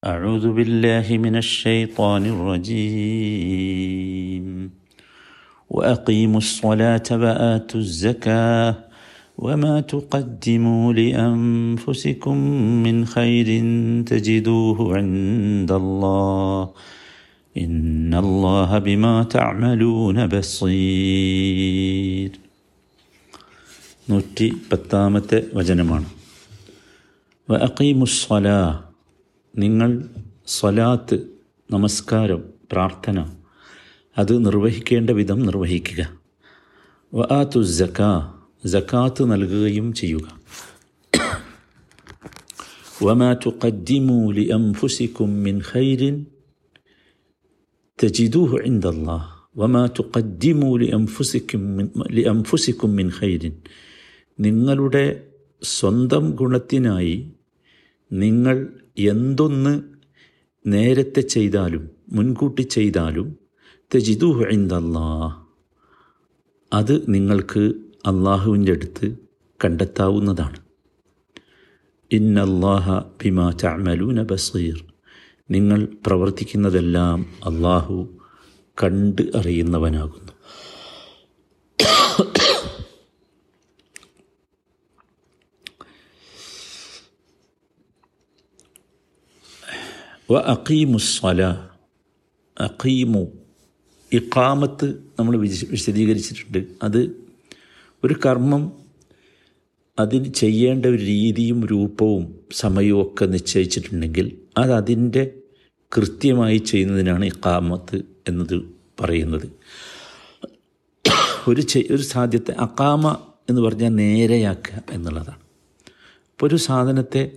أعوذ بالله من الشيطان الرجيم. وأقيموا الصلاة وآتوا الزكاة وما تقدموا لأنفسكم من خير تجدوه عند الله. إن الله بما تعملون بصير. نوتي بطامة وجنمان وأقيموا الصلاة നിങ്ങൾ സ്വലാത്ത് നമസ്കാരം പ്രാർത്ഥന അത് നിർവഹിക്കേണ്ട വിധം നിർവഹിക്കുക. വആത്തു ജക്കാ ജക്കാത്ത് നൽകുകയും ചെയ്യുക. വമാ തുഖദ്ദിമു എം ഫുസിക്കും മിൻ ഖൈരിൻ തജിദൂഹു ഇൻദല്ലാഹ്. വമാ തുഖദ്ദിമു ലി അംഫുസിക്കും ലി അംഫുസിക്കും മിൻ ഹൈരിൻ നിങ്ങളുടെ സ്വന്തം ഗുണത്തിനായി നിങ്ങൾ എന്തൊന്ന് നേരത്തെ ചെയ്താലും മുൻകൂട്ടി ചെയ്താലും തെജിദുഹു ഇന്ദല്ലാ അത് നിങ്ങൾക്ക് അള്ളാഹുവിന്റെ അടുത്ത് കണ്ടെത്താവുന്നതാണ്. ഇന്നല്ലാഹ ബിമാ ചമലൂന ബസീർ. നിങ്ങൾ പ്രവർത്തിക്കുന്നതെല്ലാം അള്ളാഹു കണ്ട് അറിയുന്നവനാകുന്നു. വ അഖീമുസ്വല അഖീമു. ഇക്കാമത്ത് നമ്മൾ വിശ- വിശദീകരിച്ചിട്ടുണ്ട്. അത് ഒരു കർമ്മം അതിന് ചെയ്യേണ്ട ഒരു രീതിയും രൂപവും സമയവും ഒക്കെ നിശ്ചയിച്ചിട്ടുണ്ടെങ്കിൽ അത് അതിന്റെ കൃത്യമായി ചെയ്യുന്നതിനാണ് ഇക്കാമത്ത് എന്നത് പറയുന്നത്. ഒരു ഒരു സാധ്യത്തെ അക്കാമ എന്ന് പറഞ്ഞാൽ നേരെയാക്കുക എന്നുള്ളതാണ്. ഇപ്പോൾ ഒരു സാധനത്തെ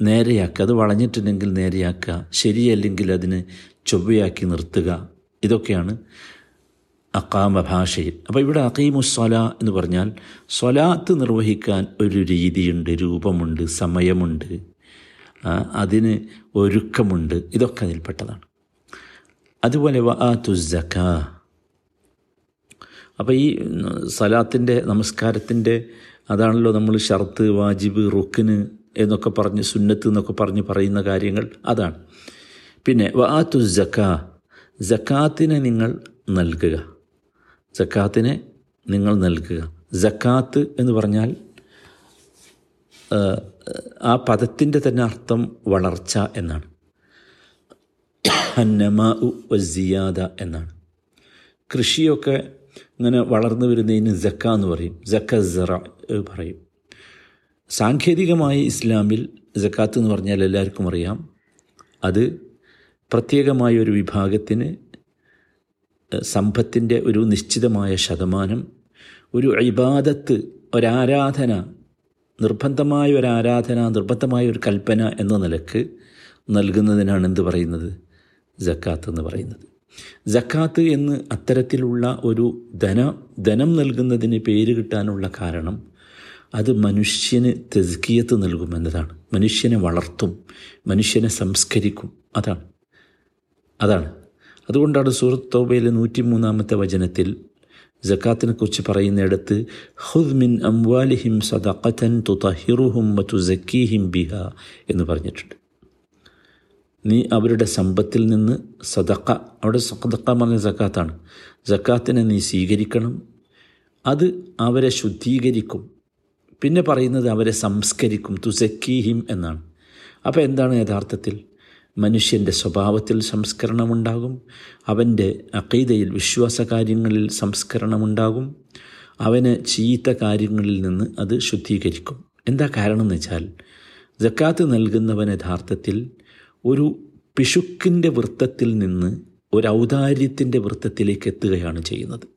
നേരെയാക്കുക. അത് വളഞ്ഞിട്ടുണ്ടെങ്കിൽ നേരെയാക്കുക. ശരിയല്ലെങ്കിൽ അതിന് ചൊവ്വയാക്കി നിർത്തുക. ഇതൊക്കെയാണ് അക്കാമ ഭാഷയിൽ. അപ്പോൾ ഇവിടെ അക്കീമു സ്വല എന്ന് പറഞ്ഞാൽ സ്വലാത്ത് നിർവഹിക്കാൻ ഒരു രീതിയുണ്ട് രൂപമുണ്ട് സമയമുണ്ട്. അതിന് ഒരുക്കമുണ്ട്. ഇതൊക്കെ അതിൽപ്പെട്ടതാണ്. അതുപോലെ വ അപ്പോൾ ഈ സലാത്തിന്റെ നമസ്കാരത്തിന്റെ അതാണല്ലോ നമ്മൾ ഷർത്ത് വാജിബ് റുക്കിന് എന്നൊക്കെ പറഞ്ഞ് സുന്നത്ത് എന്നൊക്കെ പറഞ്ഞ് പറയുന്ന കാര്യങ്ങൾ അതാണ്. പിന്നെ വാത്തു ജക്കാ ജക്കാത്തിനെ നിങ്ങൾ നൽകുക. ജക്കാത്തിനെ നിങ്ങൾ നൽകുക. ജക്കാത്ത് എന്ന് പറഞ്ഞാൽ ആ, പദത്തിന്റെ തന്നെ അർത്ഥം വളർച്ച എന്നാണ്. അന്നമാ വസിയാദ എന്നാണ്. കൃഷിയൊക്കെ ഇങ്ങനെ വളർന്നു വരുന്നതിന് ജക്ക എന്ന് പറയും. ജക്ക സറ പറയും. സാങ്കേതികമായി ഇസ്ലാമിൽ ജക്കാത്ത് എന്ന് പറഞ്ഞാൽ എല്ലാവർക്കും അറിയാം. അത് പ്രത്യേകമായ ഒരു വിഭാഗത്തിന് സമ്പത്തിന്റെ ഒരു നിശ്ചിതമായ ശതമാനം ഒരു ഇബാദത്ത് ഒരാരാധന നിർബന്ധമായ ഒരു ആരാധന നിർബന്ധമായ ഒരു കൽപ്പന എന്ന നിലയ്ക്ക് നൽകുന്നതിനാണ് എന്ത് പറയുന്നത്? ജക്കാത്ത് എന്ന് പറയുന്നത്. ജക്കാത്ത് എന്ന് അത്തരത്തിലുള്ള ഒരു ധന ധനം നൽകുന്നതിന് പേര് കിട്ടാനുള്ള കാരണം അത് മനുഷ്യന് തെസ്കിയത്ത് നൽകും എന്നതാണ്. മനുഷ്യനെ വളർത്തും മനുഷ്യനെ സംസ്കരിക്കും. അതാണ്. അതാണ്. അതുകൊണ്ടാണ് സൂറത്ത് തോബയിലെ നൂറ്റി മൂന്നാമത്തെ വചനത്തിൽ ജക്കാത്തിനെ കുറിച്ച് പറയുന്നിടത്ത് ഹുദ് മിൻ അംവാലിഹിം സദഖത്തൻ തുതഹിറുഹും ജക്കീഹിം ബിഹ എന്ന് പറഞ്ഞിട്ടുണ്ട്. നീ അവരുടെ സമ്പത്തിൽ നിന്ന് സദക്ക അവിടെ സദക്ക പറഞ്ഞ സക്കാത്താണ്. ജക്കാത്തിനെ നീ സ്വീകരിക്കണം. അത് അവരെ ശുദ്ധീകരിക്കും. പിന്നെ പറയുന്നത് അവരെ സംസ്കരിക്കും. തുസക്കീഹിം എന്നാണ്. അപ്പോൾ എന്താണ് യഥാർത്ഥത്തിൽ? മനുഷ്യന്റെ സ്വഭാവത്തിൽ സംസ്കരണമുണ്ടാകും. അവന്റെ അക്കീതയിൽ വിശ്വാസ കാര്യങ്ങളിൽ സംസ്കരണമുണ്ടാകും. അവന് ചീത്ത കാര്യങ്ങളിൽ നിന്ന് അത് ശുദ്ധീകരിക്കും. എന്താ കാരണം എന്ന് വെച്ചാൽ ജക്കാത്ത് നൽകുന്നവൻ യഥാർത്ഥത്തിൽ ഒരു പിശുക്കിന്റെ വൃത്തത്തിൽ നിന്ന് ഒരു ഔദാര്യത്തിന്റെ വൃത്തത്തിലേക്ക് എത്തുകയാണ് ചെയ്യുന്നത്.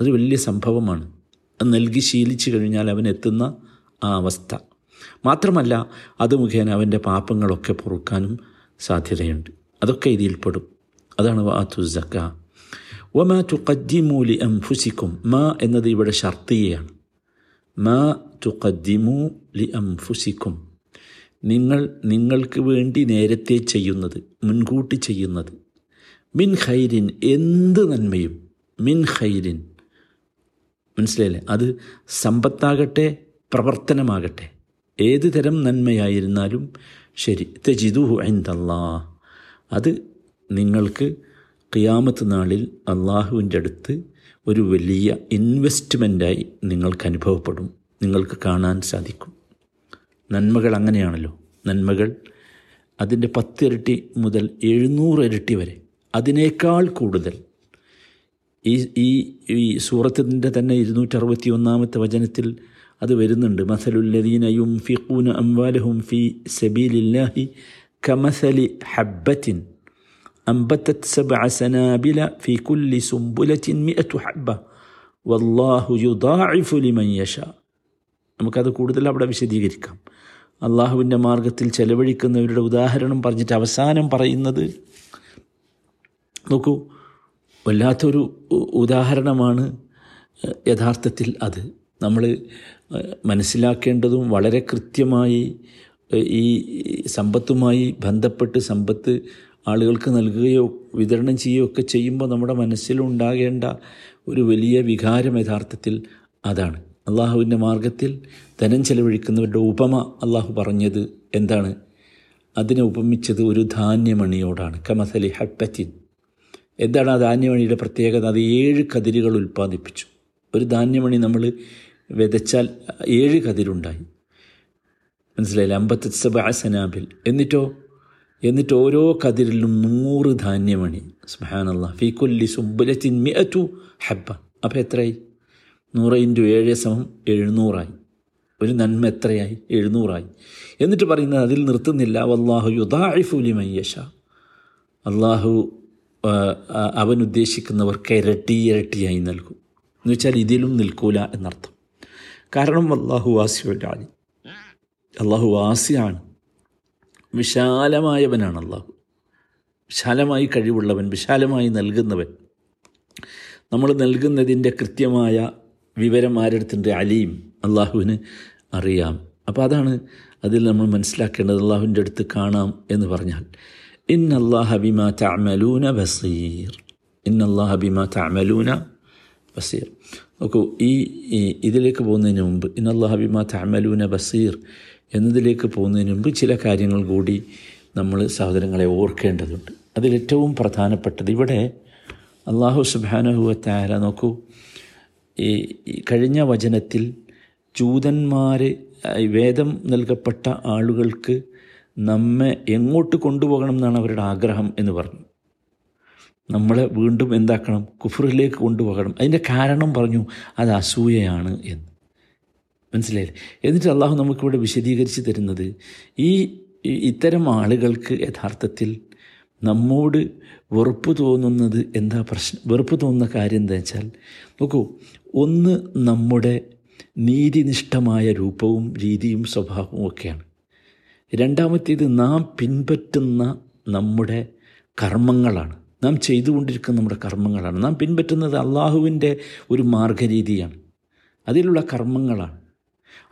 അത് വലിയ സംഭവമാണ്. നൽകി ശീലിച്ചു കഴിഞ്ഞാൽ അവൻ എത്തുന്ന ആ അവസ്ഥ. മാത്രമല്ല അത് മുഖേന അവന്റെ പാപങ്ങളൊക്കെ പൊറുക്കാനും സാധ്യതയുണ്ട്. അതൊക്കെ ഇതിൽപ്പെടും അതാണ് വാത്തു ജക്ക വമാ ലി അംഫുസിക്കും മാ എന്നത് ഇവിടെ ഷർത്തിയാണ്. മാ തുഖദ്ദിമു ലി അംഫുസിക്കും നിങ്ങൾ നിങ്ങൾക്ക് വേണ്ടി നേരത്തെ ചെയ്യുന്നത് മുൻകൂട്ടി ചെയ്യുന്നത്. മിൻ ഹൈരിൻ എന്ത് നന്മയും. മിൻ ഖൈരിൻ. മനസ്സിലായില്ലേ? അത് സമ്പത്താകട്ടെ പ്രവർത്തനമാകട്ടെ. ഏത് തരം നന്മയായിരുന്നാലും ശരി. തജിദുഹു ഐന്തല്ലാ അത് നിങ്ങൾക്ക് ഖിയാമത്ത് നാളിൽ അള്ളാഹുവിന്റെ അടുത്ത് ഒരു വലിയ ഇൻവെസ്റ്റ്മെന്റായി നിങ്ങൾക്ക് അനുഭവപ്പെടും. നിങ്ങൾക്ക് കാണാൻ സാധിക്കും. നന്മകൾ അങ്ങനെയാണല്ലോ. നന്മകൾ അതിന്റെ പത്തിരട്ടി മുതൽ എഴുന്നൂറ് ഇരട്ടി വരെ. അതിനേക്കാൾ കൂടുതൽ. ഈ ഈ ഈ സൂറത്തിന്റെ തന്നെ ഇരുന്നൂറ്ററുപത്തി ഒന്നാമത്തെ വചനത്തിൽ അത് വരുന്നുണ്ട്. മസലുല്ലദീന യുംഫിഖൂന അംവാലഹും ഫി സബീലില്ലാഹി കമസലി ഹബ്ബത്തിൻ അമ്പത്തത് സബ സനാബില ഫി കുല്ലി സുംബുലത്തിൻ മിഅത്തു ഹബ്ബ വല്ലാഹു യുദാഇഫു ലിമൻ യശാ. നമുക്കത് കൂടുതൽ അവിടെ വിശദീകരിക്കാം. അള്ളാഹുവിന്റെ മാർഗത്തിൽ ചെലവഴിക്കുന്നവരുടെ ഉദാഹരണം പറഞ്ഞിട്ട് അവസാനം പറയുന്നത് നോക്കൂ. വല്ലാത്തൊരു ഉദാഹരണമാണ് യഥാർത്ഥത്തിൽ അത്. നമ്മൾ മനസ്സിലാക്കേണ്ടതും വളരെ കൃത്യമായി ഈ സമ്പത്തുമായി ബന്ധപ്പെട്ട് സമ്പത്ത് ആളുകൾക്ക് നൽകുകയോ വിതരണം ചെയ്യുകയോ ഒക്കെ ചെയ്യുമ്പോൾ നമ്മുടെ മനസ്സിലുണ്ടാകേണ്ട ഒരു വലിയ വികാരം യഥാർത്ഥത്തിൽ അതാണ്. അള്ളാഹുവിന്റെ മാർഗത്തിൽ ധനം ചെലവഴിക്കുന്നവരുടെ ഉപമ അള്ളാഹു പറഞ്ഞത് എന്താണ്? അതിനെ ഉപമിച്ചത് ഒരു ധാന്യമണിയോടാണ്. കമസലി ഹപ്പത്തിൻ എന്താണ് ആ ധാന്യമണിയുടെ പ്രത്യേകത? അത് ഏഴ് കതിരുകൾ ഉൽപ്പാദിപ്പിച്ചു. ഒരു ധാന്യമണി നമ്മൾ വിതച്ചാൽ ഏഴ് കതിരുണ്ടായി. മനസ്സിലായില്ല? അമ്പത്തി സനാബിൽ എന്നിട്ടോ? എന്നിട്ട് ഓരോ കതിരിലും നൂറ് ധാന്യമണി. സുഹാനല്ല ഫീ കൊല്ലി സുബലത്തിൻ മിഅറ്റു ഹബ്ബ. അപ്പം എത്രയായി? നൂറ് ഇന്റു ഏഴ് സമം എഴുന്നൂറായി. ഒരു നന്മ എത്രയായി? എഴുന്നൂറായി. എന്നിട്ട് പറയുന്നത് അതിൽ നിർത്തുന്നില്ല. വല്ലാഹു യുദാഇഫു ലിമൻ യശാ. അള്ളാഹു അവൻ ഉദ്ദേശിക്കുന്നവർക്ക് ഇരട്ടി ഇരട്ടിയായി നൽകും. എന്ന് വെച്ചാൽ ഇതിലും നിൽക്കൂല എന്നർത്ഥം. കാരണം അള്ളാഹു വാസിയാണ് അള്ളാഹു വാസിയാണ്. വിശാലമായവനാണ് അള്ളാഹു വിശാലമായി കഴിവുള്ളവൻ വിശാലമായി നൽകുന്നവൻ. നമ്മൾ നൽകുന്നതിന്റെ കൃത്യമായ വിവരം ആരുടെ അലിയും അള്ളാഹുവിന് അറിയാം. അപ്പോൾ അതാണ് അതിൽ നമ്മൾ മനസ്സിലാക്കേണ്ടത്. അള്ളാഹുവിന്റെ അടുത്ത് കാണാം എന്ന് പറഞ്ഞാൽ ഇൻ الله ബിമാ തഅമലൂന ബസീർ ഇൻ അള്ളാഹ ബിമാ തഅമലൂന ബസീർ നോക്കൂ ഈ ഇതിലേക്ക് പോകുന്നതിന് മുമ്പ് ഇന്ന അള്ളാഹ ബിമാ തഅമലൂന ബസീർ എന്നതിലേക്ക് പോകുന്നതിന് മുമ്പ് ചില കാര്യങ്ങൾ കൂടി നമ്മൾ സഹോദരങ്ങളെ ഓർക്കേണ്ടതുണ്ട്. അതിലേറ്റവും പ്രധാനപ്പെട്ടത് ഇവിടെ അള്ളാഹു സുബാനഹുവത്തായ നോക്കൂ ഈ കഴിഞ്ഞ വചനത്തിൽ ജൂതന്മാർ വേദം നൽകപ്പെട്ട ആളുകൾക്ക് നമ്മെ എങ്ങോട്ട് കൊണ്ടുപോകണം എന്നാണ് അവരുടെ ആഗ്രഹം എന്ന് പറഞ്ഞു. നമ്മളെ വീണ്ടും എന്താക്കണം? കുഫറിലേക്ക് കൊണ്ടുപോകണം. അതിന്റെ കാരണം പറഞ്ഞു അത് അസൂയയാണ് എന്ന്. മനസ്സിലായില്ലേ? എന്നിട്ട് അള്ളാഹു നമുക്കിവിടെ വിശദീകരിച്ച് തരുന്നത് ഈ ഇത്തരം ആളുകൾക്ക് യഥാർത്ഥത്തിൽ നമ്മോട് വെറുപ്പ് തോന്നുന്നത് എന്താ പ്രശ്നം? വെറുപ്പ് തോന്നുന്ന കാര്യം എന്താ വെച്ചാൽ നോക്കൂ ഒന്ന് നമ്മുടെ നീതിനിഷ്ഠമായ രൂപവും രീതിയും സ്വഭാവവും ഒക്കെയാണ്. രണ്ടാമത്തേത് നാം പിൻപറ്റുന്ന നമ്മുടെ കർമ്മങ്ങളാണ്. നാം ചെയ്തുകൊണ്ടിരിക്കുന്ന നമ്മുടെ കർമ്മങ്ങളാണ്. നാം പിൻപറ്റുന്നത് അള്ളാഹുവിന്റെ ഒരു മാർഗരീതിയാണ്. അതിലുള്ള കർമ്മങ്ങളാണ്.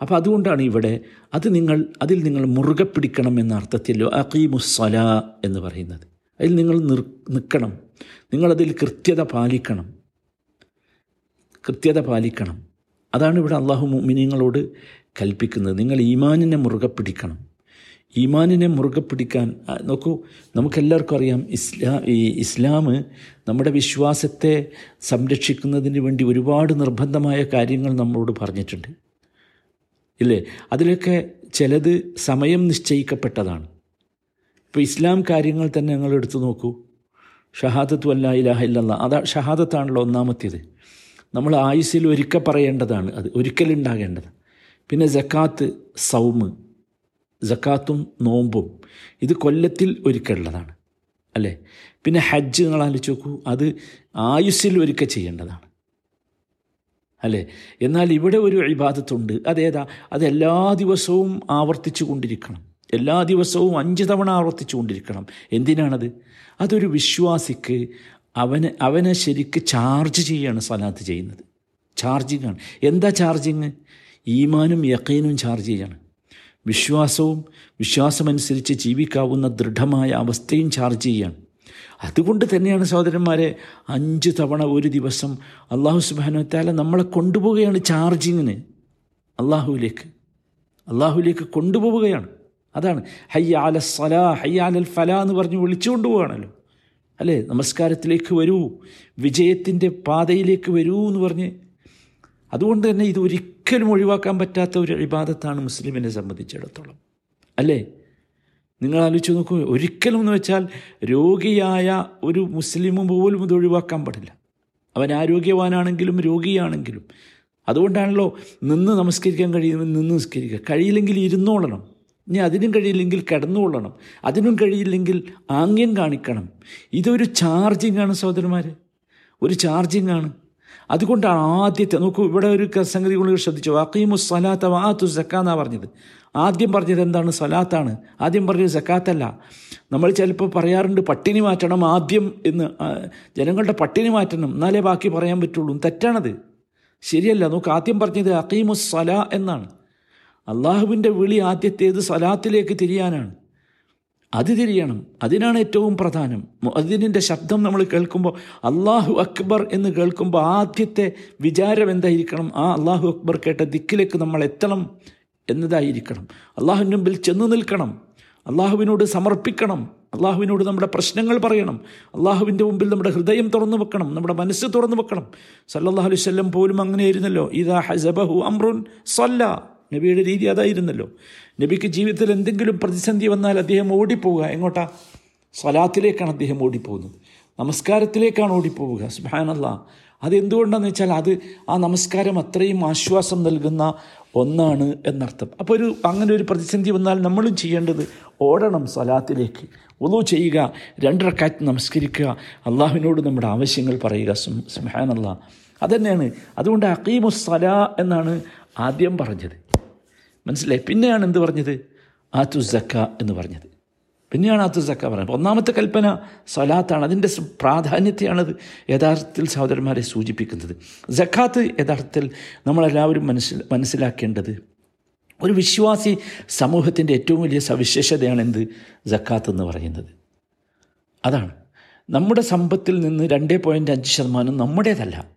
അപ്പോൾ അതുകൊണ്ടാണ് ഇവിടെ അത് നിങ്ങൾ അതിൽ നിങ്ങൾ മുറുകെ പിടിക്കണം എന്ന അർത്ഥത്തിൽ അഖീമുസ്സല എന്ന് പറയുന്നത്. അതിൽ നിങ്ങൾ നിർ നിൽക്കണം. നിങ്ങളതിൽ കൃത്യത പാലിക്കണം. കൃത്യത പാലിക്കണം. അതാണ് ഇവിടെ അള്ളാഹു മിനിങ്ങളോട് കൽപ്പിക്കുന്നത്. നിങ്ങൾ ഈമാനിനെ മുറുകെ പിടിക്കണം. ഈമാനിനെ മുറുകെ പിടിക്കാൻ നോക്കൂ നമുക്കെല്ലാവർക്കും അറിയാം ഇസ്ലാ ഈ ഇസ്ലാം നമ്മുടെ വിശ്വാസത്തെ സംരക്ഷിക്കുന്നതിന് വേണ്ടി ഒരുപാട് നിർബന്ധമായ കാര്യങ്ങൾ നമ്മളോട് പറഞ്ഞിട്ടുണ്ട്. ഇല്ലേ? അതിലൊക്കെ ചിലത് സമയം നിശ്ചയിക്കപ്പെട്ടതാണ്. ഇപ്പോൾ ഇസ്ലാം കാര്യങ്ങൾ തന്നെ ഞങ്ങൾ എടുത്തു നോക്കൂ. ഷഹാദത്തു അല്ല ഇലാഹ ഇല്ലല്ല. അതാ ഷഹാദത്താണല്ലോ ഒന്നാമത്തേത്. നമ്മൾ ആയുസ്സിൽ ഒരിക്കൽ പറയേണ്ടതാണ്. അത് ഒരിക്കലുണ്ടാകേണ്ടത്. പിന്നെ ജക്കാത്ത് സൗമ്. ജക്കാത്തും നോമ്പും. ഇത് കൊല്ലത്തിൽ ഒരുക്കേണ്ടതാണ് അല്ലേ? പിന്നെ ഹജ്ജ് നിങ്ങൾ ആലോചിച്ച് നോക്കൂ അത് ആയുസ്സിൽ ഒരുക്ക ചെയ്യേണ്ടതാണ്. അല്ലേ? എന്നാൽ ഇവിടെ ഒരു ഇബാദത്തുണ്ട്. അതേതാ? അത് എല്ലാ ദിവസവും ആവർത്തിച്ചു കൊണ്ടിരിക്കണം. എല്ലാ ദിവസവും അഞ്ച് തവണ ആവർത്തിച്ചു കൊണ്ടിരിക്കണം. എന്തിനാണത്? അതൊരു വിശ്വാസിക്ക് അവന് അവനെ ശരിക്ക് ചാർജ് ചെയ്യാണ് സലാത്ത് ചെയ്യുന്നത്. ചാർജിങ്ങാണ്. എന്താ ചാർജിങ്? ഈമാനും യക്കീനും ചാർജ് ചെയ്യാണ്. വിശ്വാസവും വിശ്വാസമനുസരിച്ച് ജീവിക്കാവുന്ന ദൃഢമായ അവസ്ഥയും ചാർജ് ചെയ്യാണ്. അതുകൊണ്ട് തന്നെയാണ് സഹോദരന്മാരെ അഞ്ച് തവണ ഒരു ദിവസം അള്ളാഹു സുബാനുത്താല നമ്മളെ കൊണ്ടുപോവുകയാണ് ചാർജിങ്ങിന്. അള്ളാഹുവിലേക്ക് അള്ളാഹുവിലേക്ക് കൊണ്ടുപോവുകയാണ്. അതാണ്. ഹയ്യ ആല സലാ ഹയ്യ ആലൽ ഫല എന്ന് പറഞ്ഞ് വിളിച്ചുകൊണ്ട് പോവുകയാണല്ലോ. അല്ലേ? നമസ്കാരത്തിലേക്ക് വരൂ. വിജയത്തിന്റെ പാതയിലേക്ക് വരൂ എന്ന് പറഞ്ഞ് അതുകൊണ്ട് തന്നെ ഇത് ഒരിക്കലും ഒഴിവാക്കാൻ പറ്റാത്ത ഒരു ഇബാദത്താണ് മുസ്ലിമിനെ സംബന്ധിച്ചിടത്തോളം. അല്ലേ? നിങ്ങൾ ആലോചിച്ച് നോക്കൂ ഒരിക്കലും എന്ന് വെച്ചാൽ രോഗിയായ ഒരു മുസ്ലിമും പോലും ഇത് ഒഴിവാക്കാൻ പാടില്ല. അവൻ ആരോഗ്യവാനാണെങ്കിലും രോഗിയാണെങ്കിലും. അതുകൊണ്ടാണല്ലോ നിന്ന് നമസ്കരിക്കാൻ കഴിയുമെന്ന് നിന്ന് നമസ്കരിക്കുക. കഴിയില്ലെങ്കിൽ ഇരുന്നോളണം. ഇനി അതിനും കഴിയില്ലെങ്കിൽ കിടന്നുകൊള്ളണം. അതിനും കഴിയില്ലെങ്കിൽ ആംഗ്യം കാണിക്കണം. ഇതൊരു ചാർജിങ് ആണ് സഹോദരന്മാർ ഒരു ചാർജിങ് ആണ് അതുകൊണ്ടാണ് ആദ്യത്തെ നോക്കൂ ഇവിടെ ഒരു സംഗതി കൊണ്ട് ശ്രദ്ധിച്ചു. അക്കീമു സലാത്ത വാത്തു സക്ക എന്നാണ് പറഞ്ഞത്. ആദ്യം പറഞ്ഞത് എന്താണ്? സലാത്താണ് ആദ്യം പറഞ്ഞത് സക്കാത്തല്ല. നമ്മൾ ചിലപ്പോൾ പറയാറുണ്ട് പട്ടിണി മാറ്റണം ആദ്യം എന്ന്. ജനങ്ങളുടെ പട്ടിണി മാറ്റണം. എന്നാലേ ബാക്കി പറയാൻ പറ്റുള്ളൂ. തെറ്റാണത്. ശരിയല്ല. നോക്ക് ആദ്യം പറഞ്ഞത് അക്കീമു സല എന്നാണ്. അള്ളാഹുവിന്റെ വിളി ആദ്യത്തേത് സലാത്തിലേക്ക് തിരിയാനാണ്. അത് തിരിയണം. അതിനാണ് ഏറ്റവും പ്രധാനം. അതിന്റെ ശബ്ദം നമ്മൾ കേൾക്കുമ്പോൾ അള്ളാഹു അക്ബർ എന്ന് കേൾക്കുമ്പോൾ ആദ്യത്തെ വിചാരം എന്തായിരിക്കണം? ആ അള്ളാഹു അക്ബർ കേട്ട ദിക്കിലേക്ക് നമ്മൾ എത്തണം എന്നതായിരിക്കണം. അള്ളാഹുവിന്റെ മുമ്പിൽ ചെന്ന് നിൽക്കണം. അള്ളാഹുവിനോട് സമർപ്പിക്കണം. അള്ളാഹുവിനോട് നമ്മുടെ പ്രശ്നങ്ങൾ പറയണം. അള്ളാഹുവിന്റെ മുമ്പിൽ നമ്മുടെ ഹൃദയം തുറന്നു വെക്കണം. നമ്മുടെ മനസ്സ് തുറന്നു വെക്കണം. സല്ലല്ലാഹു അലൈഹി വസല്ലം പോലും അങ്ങനെയായിരുന്നല്ലോ. ഇതാ ഹസബഹു അമ്രുൻ സല്ല. നബിയുടെ രീതി അതായിരുന്നല്ലോ. നബിക്ക് ജീവിതത്തിൽ എന്തെങ്കിലും പ്രതിസന്ധി വന്നാൽ അദ്ദേഹം ഓടിപ്പോവുക. എങ്ങോട്ടാ? സ്വലാത്തിലേക്കാണ് അദ്ദേഹം ഓടിപ്പോകുന്നത്. നമസ്കാരത്തിലേക്കാണ് ഓടിപ്പോവുക. സുബാനല്ല അതെന്തുകൊണ്ടാന്ന് വെച്ചാൽ അത് ആ നമസ്കാരം അത്രയും ആശ്വാസം നൽകുന്ന ഒന്നാണ് എന്നർത്ഥം. അപ്പോൾ ഒരു അങ്ങനെ ഒരു പ്രതിസന്ധി വന്നാൽ നമ്മളും ചെയ്യേണ്ടത് ഓടണം സ്വലാത്തിലേക്ക്. ഒന്നു ചെയ്യുക. രണ്ടരക്കാറ്റ് നമസ്കരിക്കുക. അള്ളാഹുവിനോട് നമ്മുടെ ആവശ്യങ്ങൾ പറയുക. സുഹാനല്ല അതന്നെയാണ്. അതുകൊണ്ട് അക്കീമുസ്സല എന്നാണ് ആദ്യം പറഞ്ഞത്. മനസ്സിലായി? പിന്നെയാണ് എന്ത് പറഞ്ഞത്? ആത്തു സക്ക എന്ന് പറഞ്ഞത്. പിന്നെയാണ് ആത്തു സക്ക പറഞ്ഞത്. ഒന്നാമത്തെ കൽപ്പന സ്വലാത്താണ്. അതിന്റെ പ്രാധാന്യത്തെയാണത് യഥാർത്ഥത്തിൽ സഹോദരന്മാരെ സൂചിപ്പിക്കുന്നത്. ജക്കാത്ത് യഥാർത്ഥത്തിൽ നമ്മളെല്ലാവരും മനസ്സിൽ മനസ്സിലാക്കേണ്ടത് ഒരു വിശ്വാസി സമൂഹത്തിന്റെ ഏറ്റവും വലിയ സവിശേഷതയാണ് എന്ത്? ജക്കാത്ത് എന്ന് പറയുന്നത്. അതാണ്. നമ്മുടെ സമ്പത്തിൽ നിന്ന് രണ്ടേ പോയിന്റ് അഞ്ച് ശതമാനം നമ്മുടേതല്ല.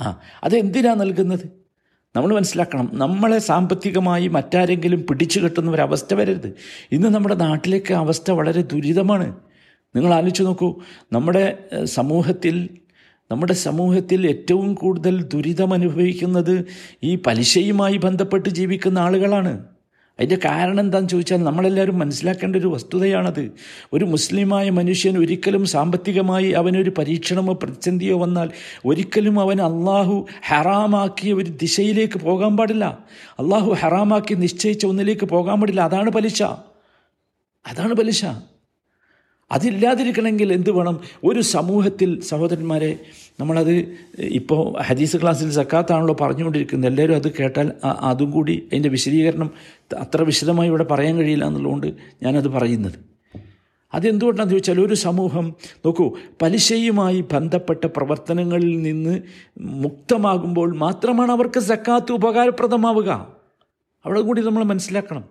ആ അതെന്തിനാണ് നൽകുന്നത്? നമ്മൾ മനസ്സിലാക്കണം നമ്മളെ സാമ്പത്തികമായി മറ്റാരെങ്കിലും പിടിച്ചു കെട്ടുന്ന ഒരവസ്ഥ വരരുത്. ഇന്ന് നമ്മുടെ നാട്ടിലേക്ക് അവസ്ഥ വളരെ ദുരിതമാണ്. നിങ്ങൾ ആലോചിച്ച് നോക്കൂ നമ്മുടെ സമൂഹത്തിൽ നമ്മുടെ സമൂഹത്തിൽ ഏറ്റവും കൂടുതൽ ദുരിതം അനുഭവിക്കുന്നത് ഈ പലിശയുമായി ബന്ധപ്പെട്ട് ജീവിക്കുന്ന ആളുകളാണ്. അതിന്റെ കാരണം എന്താണെന്ന് ചോദിച്ചാൽ നമ്മളെല്ലാവരും മനസ്സിലാക്കേണ്ട ഒരു വസ്തുതയാണത്. ഒരു മുസ്ലിമായ മനുഷ്യൻ ഒരിക്കലും സാമ്പത്തികമായി അവനൊരു പരീക്ഷണമോ പ്രതിസന്ധിയോ വന്നാൽ ഒരിക്കലും അവൻ അള്ളാഹു ഹറാമാക്കിയ ഒരു ദിശയിലേക്ക് പോകാൻ പാടില്ല. അള്ളാഹു ഹറാമാക്കി നിശ്ചയിച്ച ഒന്നിലേക്ക് പോകാൻ പാടില്ല. അതാണ് പലിശ. അതാണ് പലിശ. അതില്ലാതിരിക്കണമെങ്കിൽ എന്ത് വേണം? ഒരു സമൂഹത്തിൽ സഹോദരന്മാരെ നമ്മളത് ഇപ്പോൾ ഹദീസ് ക്ലാസ്സിൽ സക്കാത്താണല്ലോ പറഞ്ഞുകൊണ്ടിരിക്കുന്നത്. എല്ലാവരും അത് കേട്ടാൽ അതും കൂടി അതിന്റെ വിശദീകരണം അത്ര വിശദമായി ഇവിടെ പറയാൻ കഴിയില്ല എന്നുള്ളതുകൊണ്ട് ഞാനത് പറയുന്നത്. അതെന്തുകൊണ്ടാണെന്ന് ചോദിച്ചാൽ ഒരു സമൂഹം നോക്കൂ പലിശയുമായി ബന്ധപ്പെട്ട പ്രവർത്തനങ്ങളിൽ നിന്ന് മുക്തമാകുമ്പോൾ മാത്രമാണ് അവർക്ക് സക്കാത്ത് ഉപകാരപ്രദമാവുക. അവിടെ കൂടി നമ്മൾ മനസ്സിലാക്കണം.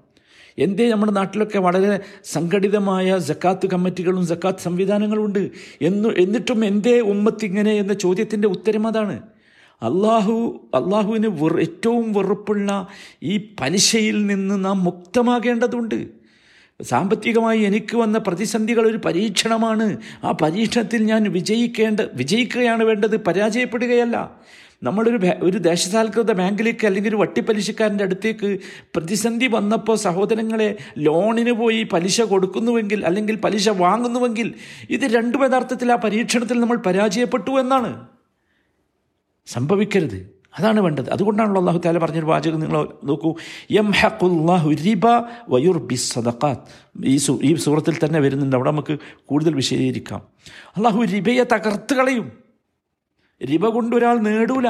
എന്തേ നമ്മുടെ നാട്ടിലൊക്കെ വളരെ സംഘടിതമായ ജക്കാത്ത് കമ്മിറ്റികളും ജക്കാത്ത് സംവിധാനങ്ങളും ഉണ്ട്. എന്ന് എന്നിട്ടും എന്തേ ഉമ്മത്ത് ഇങ്ങനെ എന്ന ചോദ്യത്തിന്റെ ഉത്തരം അതാണ്. അള്ളാഹു അള്ളാഹുവിന് വെറു ഏറ്റവും വെറുപ്പുള്ള ഈ പലിശയിൽ നിന്ന് നാം മുക്തമാകേണ്ടതുണ്ട്. സാമ്പത്തികമായി എനിക്ക് വന്ന പ്രതിസന്ധികൾ ഒരു പരീക്ഷണമാണ്. ആ പരീക്ഷണത്തിൽ ഞാൻ വിജയിക്കേണ്ട വിജയിക്കുകയാണ് വേണ്ടത് പരാജയപ്പെടുകയല്ല. നമ്മളൊരു ഒരു ദേശസാൽകൃത ബാങ്കിലേക്ക് അല്ലെങ്കിൽ ഒരു വട്ടിപ്പലിശക്കാരന്റെ അടുത്തേക്ക് പ്രതിസന്ധി വന്നപ്പോൾ സഹോദരങ്ങളെ ലോണിന് പോയി പലിശ കൊടുക്കുന്നുവെങ്കിൽ അല്ലെങ്കിൽ പലിശ വാങ്ങുന്നുവെങ്കിൽ ഇത് രണ്ടും യഥാർത്ഥത്തിൽ ആ പരീക്ഷണത്തിൽ നമ്മൾ പരാജയപ്പെട്ടു എന്നാണ്. സംഭവിക്കരുത്. അതാണ് വേണ്ടത്. അതുകൊണ്ടാണല്ലോ അള്ളാഹു താല പറഞ്ഞൊരു വാചകം നിങ്ങൾ നോക്കൂ. എം ഹഖുല്ലാഹു റിബ വയുർ ബി സദക്കാത്ത് ഈ സു ഈ സൂറത്തിൽ തന്നെ വരുന്നുണ്ട്. അവിടെ നമുക്ക് കൂടുതൽ വിശദീകരിക്കാം. അള്ളാഹു റിബയെ തകർത്ത് കളയും. റിബ കൊണ്ടൊരാൾ നേടൂല.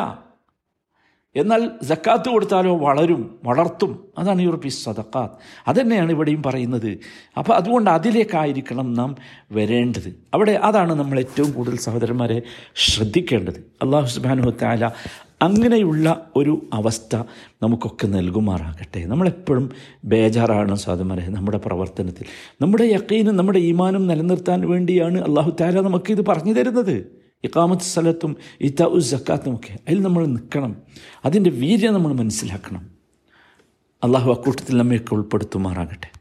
എന്നാൽ ജക്കാത്ത് കൊടുത്താലോ വളരും വളർത്തും. അതാണ് യൂറോപ്പി സദക്കാത്ത്. അതന്നെയാണ് ഇവിടെയും പറയുന്നത്. അപ്പോൾ അതുകൊണ്ട് അതിലേക്കായിരിക്കണം നാം വരേണ്ടത്. അവിടെ അതാണ് നമ്മൾ ഏറ്റവും കൂടുതൽ സഹോദരന്മാരെ ശ്രദ്ധിക്കേണ്ടത്. അള്ളാഹു സുബാനു താല അങ്ങനെയുള്ള ഒരു അവസ്ഥ നമുക്കൊക്കെ നൽകുമാറാകട്ടെ. നമ്മളെപ്പോഴും ബേജാറാണ് സാധുമാരെ നമ്മുടെ പ്രവർത്തനത്തിൽ. നമ്മുടെ യക്കീനും നമ്മുടെ ഈമാനും നിലനിർത്താൻ വേണ്ടിയാണ് അള്ളാഹു താല നമുക്കിത് പറഞ്ഞു തരുന്നത്. ഇക്കാമത്ത് സ്ഥലത്തും ഇത്ത സക്കാത്തും ഒക്കെ. അതിൽ നമ്മൾ നിൽക്കണം. അതിന്റെ വീര്യം നമ്മൾ മനസ്സിലാക്കണം. അള്ളാഹു അക്കൂട്ടത്തിൽ നമ്മയൊക്കെ ഉൾപ്പെടുത്തുമാറാകട്ടെ.